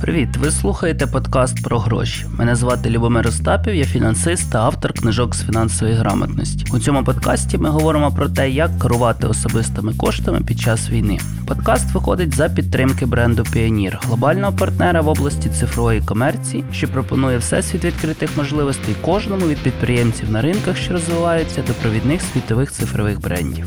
Привіт! Ви слухаєте подкаст про гроші. Мене звати Любомир Остапів, я фінансист та автор книжок з фінансової грамотності. У цьому подкасті ми говоримо про те, як керувати особистими коштами під час війни. Подкаст виходить за підтримки бренду Pioneer, глобального партнера в області цифрової комерції, що пропонує всесвіт відкритих можливостей кожному від підприємців на ринках, що розвиваються, до провідних світових цифрових брендів.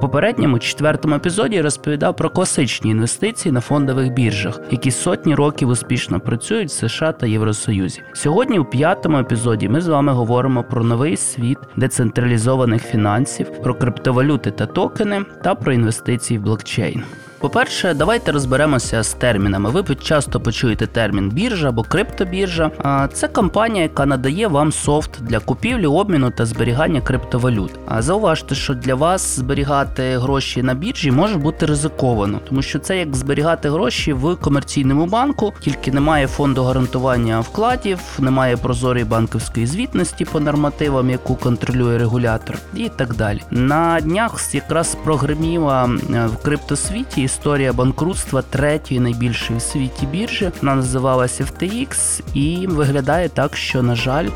Попередньому четвертому епізоді розповідав про класичні інвестиції на фондових біржах, які сотні років успішно працюють в США та Євросоюзі. Сьогодні, у п'ятому епізоді, ми з вами говоримо про новий світ децентралізованих фінансів, про криптовалюти та токени та про інвестиції в блокчейн. По-перше, давайте розберемося з термінами. Ви часто почуєте термін біржа або криптобіржа. Це компанія, яка надає вам софт для купівлі, обміну та зберігання криптовалют. А зауважте, що для вас зберігати гроші на біржі може бути ризиковано, тому що це як зберігати гроші в комерційному банку, тільки немає фонду гарантування вкладів, немає прозорої банківської звітності по нормативам, яку контролює регулятор, і так далі. На днях якраз прогреміла в криптосвіті історія банкрутства третьої найбільшої в світі біржі. Вона називалася FTX і виглядає так, що на жаль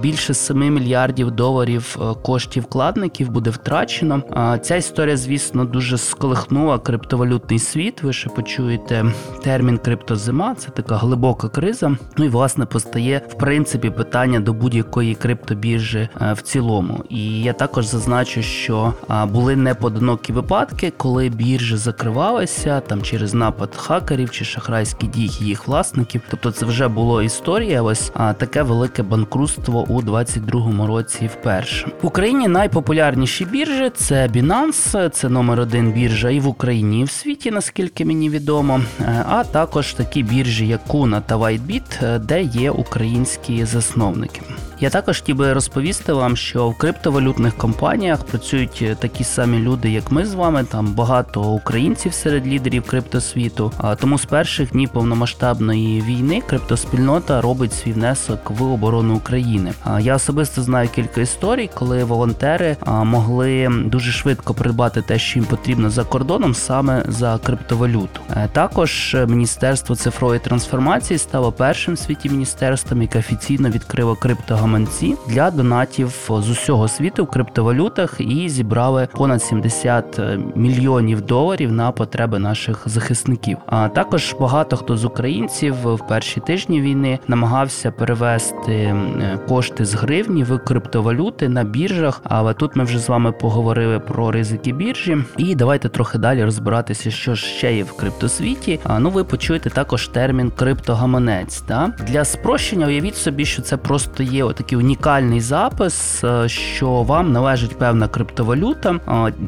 більше 7 мільярдів доларів е, коштів вкладників буде втрачено. Ця історія, звісно, дуже сколихнула криптовалютний світ. Ви ще почуєте термін криптозима. Це така глибока криза. Ну і власне постає в принципі питання до будь-якої криптобіржі е, в цілому. І я також зазначу, що були неподинокі випадки, коли біржі закривали відбувалася там через напад хакерів чи шахрайські дії їх власників. Тобто, це вже було історія. Ось а таке велике банкрутство у 22-му році. Вперше в Україні найпопулярніші біржі це Binance, це номер один біржа і в Україні, і в світі, наскільки мені відомо. Е, а також такі біржі, як Kuna та WhiteBit, е, де є українські засновники. Я також хотів би розповісти вам, що в криптовалютних компаніях працюють е, такі самі люди, як ми з вами. Там багато українців серед лідерів криптосвіту. А тому з перших днів повномасштабної війни криптоспільнота робить свій внесок в оборону України. А я особисто знаю кілька історій, коли волонтери могли дуже швидко придбати те, що їм потрібно за кордоном, саме за криптовалюту. Е, також міністерство цифрової трансформації стало першим в світі міністерством, яке офіційно відкрило крипто гаманці для донатів з усього світу в криптовалютах і зібрали понад 70 е, мільйонів доларів на потреби наших захисників. А також багато хто з українців в перші тижні війни намагався перевести е, кошти з гривні в криптовалюти на біржах. Але тут ми вже з вами поговорили про ризики біржі. І давайте трохи далі розбиратися, що ще є в криптосвіті. А ну ви почуєте також термін криптогаманець. Да? Для спрощення уявіть собі, що це просто є такий унікальний запис, е, що вам належить певна криптовалюта,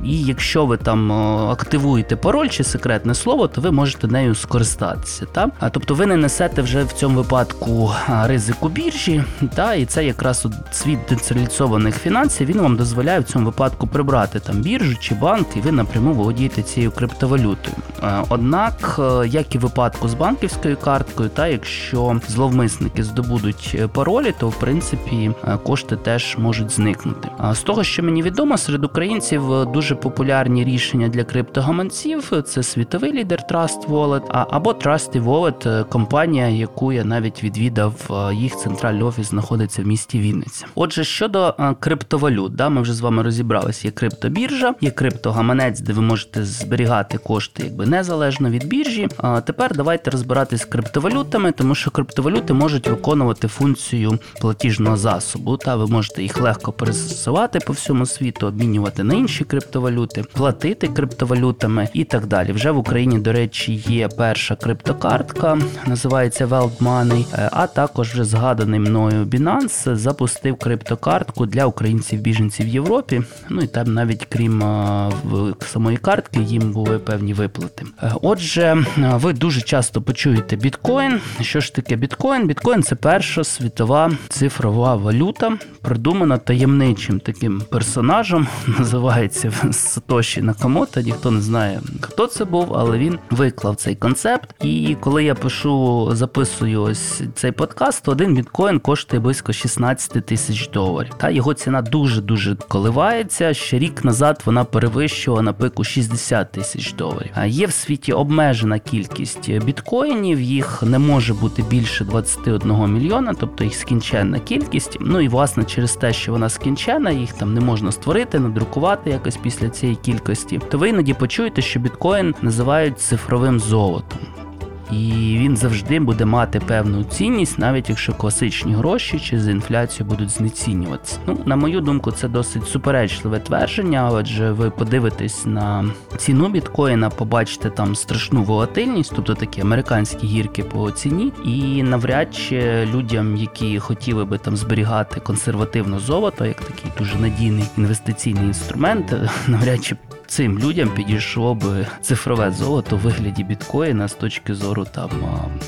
і якщо ви там е, активуєте пароль чи секретне слово, то ви можете нею скористатися. Та? Тобто ви не несете вже в цьому випадку ризику біржі, та? і це якраз світ децентралізованих фінансів він вам дозволяє в цьому випадку прибрати там біржу чи банк, і ви напряму володієте цією криптовалютою. Однак, е, як і в випадку з банківською карткою, та якщо зловмисники здобудуть паролі, то в принципі принципі е, кошти теж можуть зникнути. З того, що мені відомо, серед українців е, дуже популярні рішення для криптогаманців це світовий лідер Trust Wallet, або Trusty Wallet, е, компанія, яку я навіть відвідав, їх центральний офіс знаходиться в місті Вінниця. Отже, щодо криптовалют, да, ми вже з вами розібралися. Є криптобіржа, є криптогаманець, де ви можете зберігати кошти якби незалежно від біржі. А тепер давайте розбиратись з криптовалютами, тому що криптовалюти можуть виконувати функцію платіжного платіжного засобу. Та ви можете їх легко пересувати по всьому світу, обмінювати на інші криптовалюти, платити криптовалютами і так далі. Вже в Україні, до речі, є перша криптокартка, називається Wealth Money, е, а також вже згаданий мною Binance запустив криптокартку для українців-біженців в Європі. Ну і там навіть крім е, самої картки, їм були певні виплати. Е, отже, ви дуже часто почуєте біткоін. Що ж таке біткоін? Біткоін це перша світова цифрова цифрова валюта, придумана таємничим таким персонажем, називається Сатоші Накамото. Ніхто не знає, хто це був, але він виклав цей концепт. І коли я пишу, записую ось цей подкаст, то один біткоін коштує близько 16 тисяч доларів. Та його ціна дуже дуже коливається. Ще рік назад вона перевищувала на пику 60 тисяч доларів. А є в світі обмежена кількість біткоїнів, їх не може бути більше 21 мільйона, тобто їх скінченна кількість. Ну і власне через те, що вона скінчена, їх там не можна створити, надрукувати якось після цієї кількості. То ви іноді почуєте, що біткоін називають цифровим золотом і він завжди буде мати певну цінність, навіть якщо класичні гроші чи з інфляцією будуть знецінюватися. Ну, на мою думку, це досить суперечливе твердження, адже ви подивитесь на ціну біткоїна, побачите там страшну волатильність, тобто такі американські гірки по ціні, і навряд чи людям, які хотіли би там зберігати консервативно золото, як такий дуже надійний інвестиційний інструмент, навряд чи цим людям підійшло би цифрове золото в вигляді біткоїна з точки зору там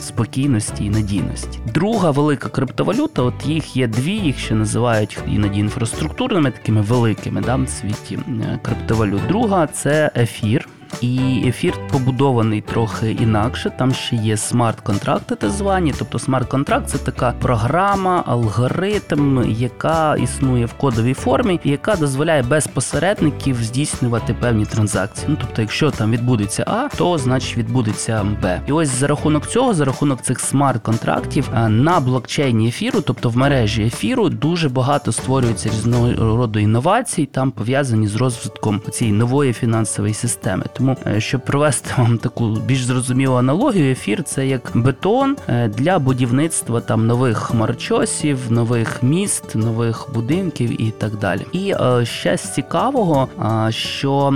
спокійності і надійності. Друга велика криптовалюта, от їх є дві, їх ще називають іноді інфраструктурними, такими великими да, в світі е, криптовалют. Друга це ефір. І ефір побудований трохи інакше. Там ще є смарт-контракти, так звані. Тобто смарт-контракт це така програма, алгоритм, яка існує в кодовій формі, яка дозволяє без посередників здійснювати певні транзакції. Ну тобто, якщо там відбудеться А, то значить відбудеться Б. І ось за рахунок цього, за рахунок цих смарт-контрактів на блокчейні ефіру, тобто в мережі ефіру, дуже багато створюється різного роду інновацій, там пов'язані з розвитком цієї нової фінансової системи. Тому, е, щоб провести вам таку більш зрозумілу аналогію, ефір це як бетон е, для будівництва там нових хмарчосів, нових міст, нових будинків і так далі. І е, ще з цікавого, що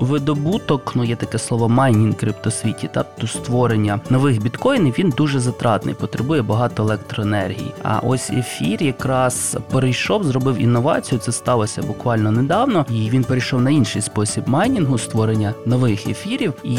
видобуток, ну є таке слово майнінг криптосвіті, тобто створення нових біткоїнів, він дуже затратний, потребує багато електроенергії. А ось ефір якраз перейшов, зробив інновацію. Це сталося буквально недавно, і він перейшов на інший спосіб майнінгу створення нових ефірів, і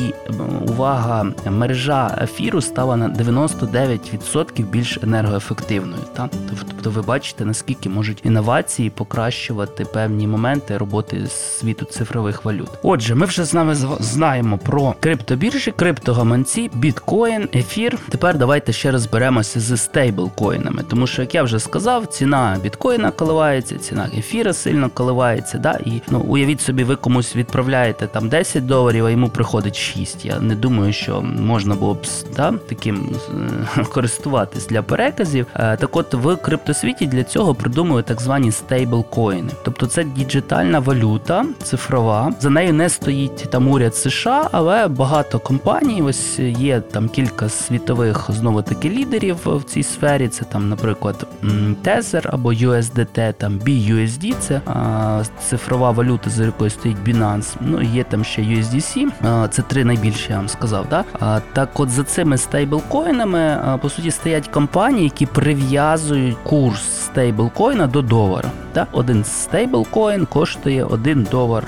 увага, мережа ефіру стала на 99% більш енергоефективною. Та тобто, ви бачите, наскільки можуть інновації покращувати певні моменти роботи світу цифрових валют. Отже, ми вже з нами знаємо про криптобіржі, криптогаманці, біткоін, ефір. Тепер давайте ще розберемося з стейблкоїнами, тому що, як я вже сказав, ціна біткоїна коливається, ціна ефіра сильно коливається. Да? І ну уявіть собі, ви комусь відправляєте там 10 доларів, а йому приходить 6. Я не думаю, що можна було б да, таким е, користуватись для переказів. Е, так от в криптосвіті для цього придумують так звані стейблкоїни. Тобто це діджитальна валюта, цифрова. За нею не стоїть там уряд США, але багато компаній. Ось є там кілька світових знову таки лідерів в цій сфері. Це там, наприклад, Tether або USDT, там BUSD, це а, цифрова валюта, за якою стоїть Binance. Ну є там ще USDC, це три найбільші, я вам сказав. Да? Так от за цими стейблкоїнами, по суті, стоять компанії, які прив'язують курс стейблкоїна до долара. Да? Один стейблкоін коштує 1 долар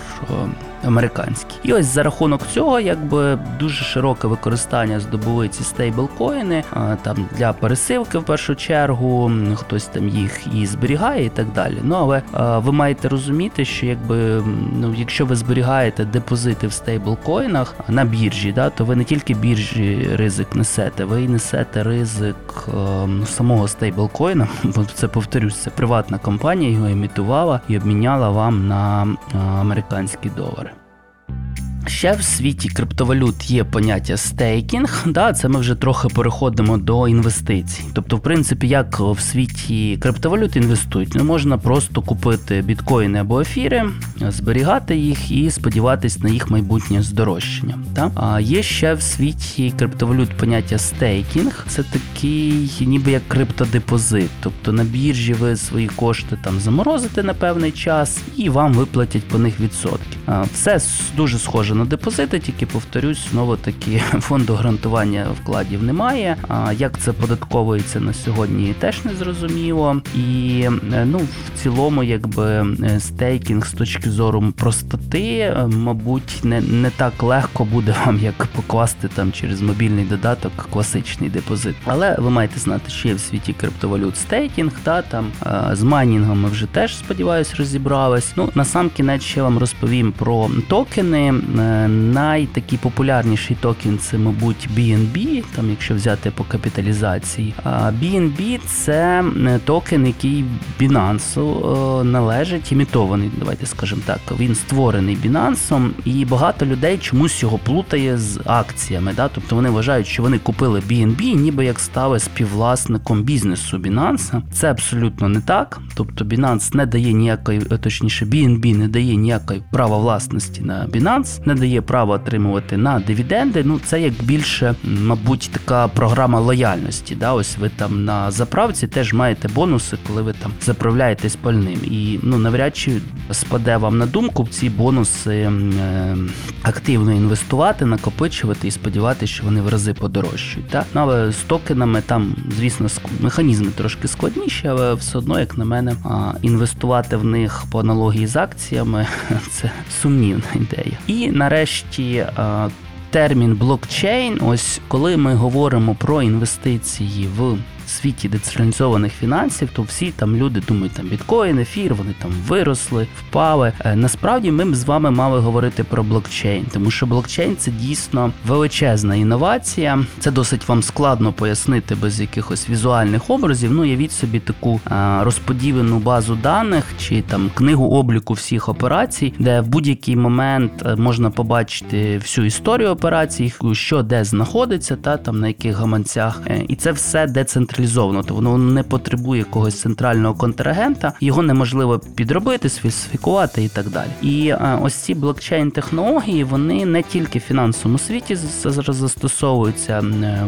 американські. І ось за рахунок цього, якби дуже широке використання здобули ці стейблкоїни там для пересилки в першу чергу, хтось там їх і зберігає, і так далі. Ну але ви маєте розуміти, що якби ну, якщо ви зберігаєте депозити в стейблкоїнах на біржі, да, то ви не тільки біржі ризик несете, ви і несете ризик е, самого стейблкоїна, бо це повторюсь, це приватна компанія його імітувала і обміняла вам на американські долари. Ще в світі криптовалют є поняття стейкінг. Да, Це ми вже трохи переходимо до інвестицій. Тобто, в принципі, як в світі криптовалют інвестують, не можна просто купити біткоїни або ефіри, зберігати їх і сподіватись на їх майбутнє здорожчання. Да? А є ще в світі криптовалют поняття стейкінг. Це такий, ніби як криптодепозит. Тобто на біржі ви свої кошти там заморозите на певний час і вам виплатять по них відсотки. Все дуже схоже стосовно депозиту, тільки повторюсь, знову таки фонду гарантування вкладів немає. А як це податковується на сьогодні, теж не зрозуміло. І е, ну в цілому, якби е, стейкінг з точки зору простоти, е, мабуть, не не так легко буде вам як покласти там через мобільний додаток класичний депозит. Але ви маєте знати, що є в світі криптовалют стейкінг, та там з майнінгом ми вже теж сподіваюся розібрались. Ну на сам кінець ще вам розповім про токени. Найтакий популярніший токен це, мабуть, BNB, там, якщо взяти по капіталізації. А BNB це токен, який Binance належить, імітований, давайте скажемо так. Він створений Binance, і багато людей чомусь його плутає з акціями. Да? Тобто вони вважають, що вони купили BNB, ніби як стали співвласником бізнесу Binance. Це абсолютно не так. Тобто Binance не дає ніякої, точніше, BNB не дає ніякої права власності на Binance, не дає права отримувати на дивіденди. Ну це як більше, мабуть, така програма лояльності. Да? Ось ви там на заправці теж маєте бонуси, коли ви там заправляєтесь пальним. І ну навряд чи спаде вам на думку ці бонуси е, активно інвестувати, накопичувати і сподіватися, що вони в рази подорожчають. Так? Ну, але з токенами там, звісно, механізми трошки складніші, але все одно, як на мене, інвестувати в них по аналогії з акціями це сумнівна ідея. І нарешті. Термін блокчейн, ось коли ми говоримо про інвестиції в світі децентралізованих фінансів, то всі там люди думають, там біткоін, ефір, вони там виросли, впали. Е, насправді ми з вами мали говорити про блокчейн, тому що блокчейн це дійсно величезна інновація. Це досить вам складно пояснити без якихось візуальних образів. Ну, явіть собі таку розподілену базу даних чи там книгу обліку всіх операцій, де в будь-який момент е, можна побачити всю історію операцій, що де знаходиться, та там на яких гаманцях, е, і це все децентралізовано централізовано, то воно не потребує якогось центрального контрагента, його неможливо підробити, сфальсифікувати і так далі. І а, ось ці блокчейн-технології вони не тільки в фінансовому світі зараз застосовуються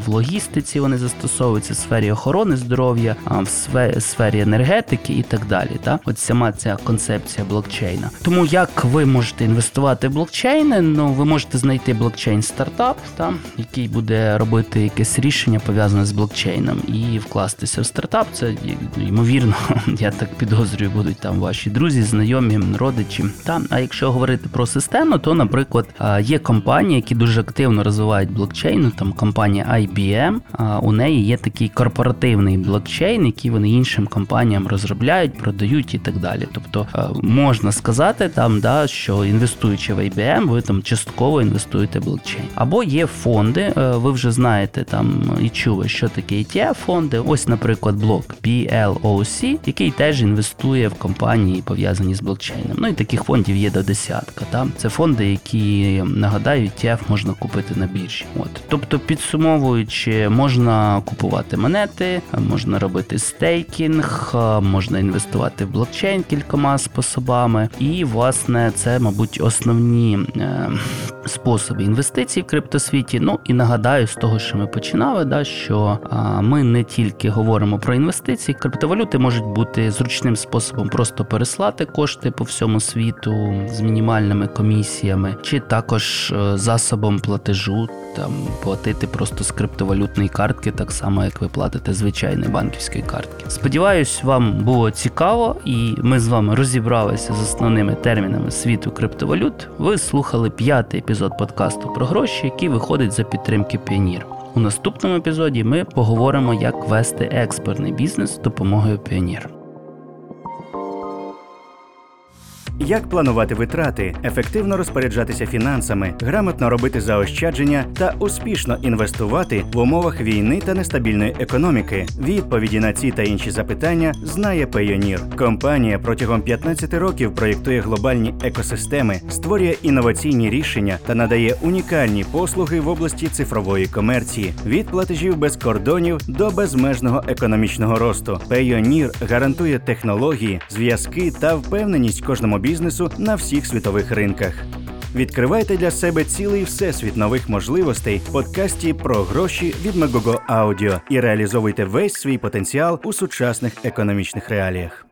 в логістиці, вони застосовуються в сфері охорони здоров'я, в сфері енергетики і так далі. Та от сама ця концепція блокчейна. Тому як ви можете інвестувати в блокчейни? Ну ви можете знайти блокчейн стартап, та який буде робити якесь рішення пов'язане з блокчейном і вкластися в стартап. Це ймовірно, я так підозрюю, будуть там ваші друзі, знайомі, родичі. Та а якщо говорити про систему, то, наприклад, є компанії, які дуже активно розвивають блокчейн. Там компанія IBM, у неї є такий корпоративний блокчейн, який вони іншим компаніям розробляють, продають і так далі. Тобто можна сказати там, да, що інвестуючи в IBM, ви там частково інвестуєте в блокчейн. Або є фонди, ви вже знаєте там і чули, що таке ETF фонд фонди. Ось, наприклад, блок PLOC, який теж інвестує в компанії, пов'язані з блокчейном. Ну і таких фондів є до десятка. Та? Це фонди, які нагадаю, ETF можна купити на біржі. От, тобто, підсумовуючи, можна купувати монети, можна робити стейкінг, можна інвестувати в блокчейн кількома способами. І, власне, це, мабуть, основні е, способи інвестицій в криптосвіті. Ну і нагадаю, з того, що ми починали, да, що е, ми не ті тільки говоримо про інвестиції, криптовалюти можуть бути зручним способом просто переслати кошти по всьому світу з мінімальними комісіями, чи також е, засобом платежу там платити просто з криптовалютної картки, так само як ви платите звичайної банківської картки. Сподіваюсь, вам було цікаво, і ми з вами розібралися з основними термінами світу криптовалют. Ви слухали п'ятий епізод подкасту про гроші, який виходить за підтримки Піонір. У наступному епізоді ми поговоримо, як вести експортний бізнес з допомогою Піонір. Як планувати витрати, ефективно розпоряджатися фінансами, грамотно робити заощадження та успішно інвестувати в умовах війни та нестабільної економіки? Відповіді на ці та інші запитання знає Payoneer. Компанія протягом 15 років проєктує глобальні екосистеми, створює інноваційні рішення та надає унікальні послуги в області цифрової комерції від платежів без кордонів до безмежного економічного росту. Payoneer гарантує технології, зв'язки та впевненість кожному бізнесу бізнесу на всіх світових ринках. Відкривайте для себе цілий всесвіт нових можливостей в подкасті про гроші від Megogo Audio і реалізовуйте весь свій потенціал у сучасних економічних реаліях.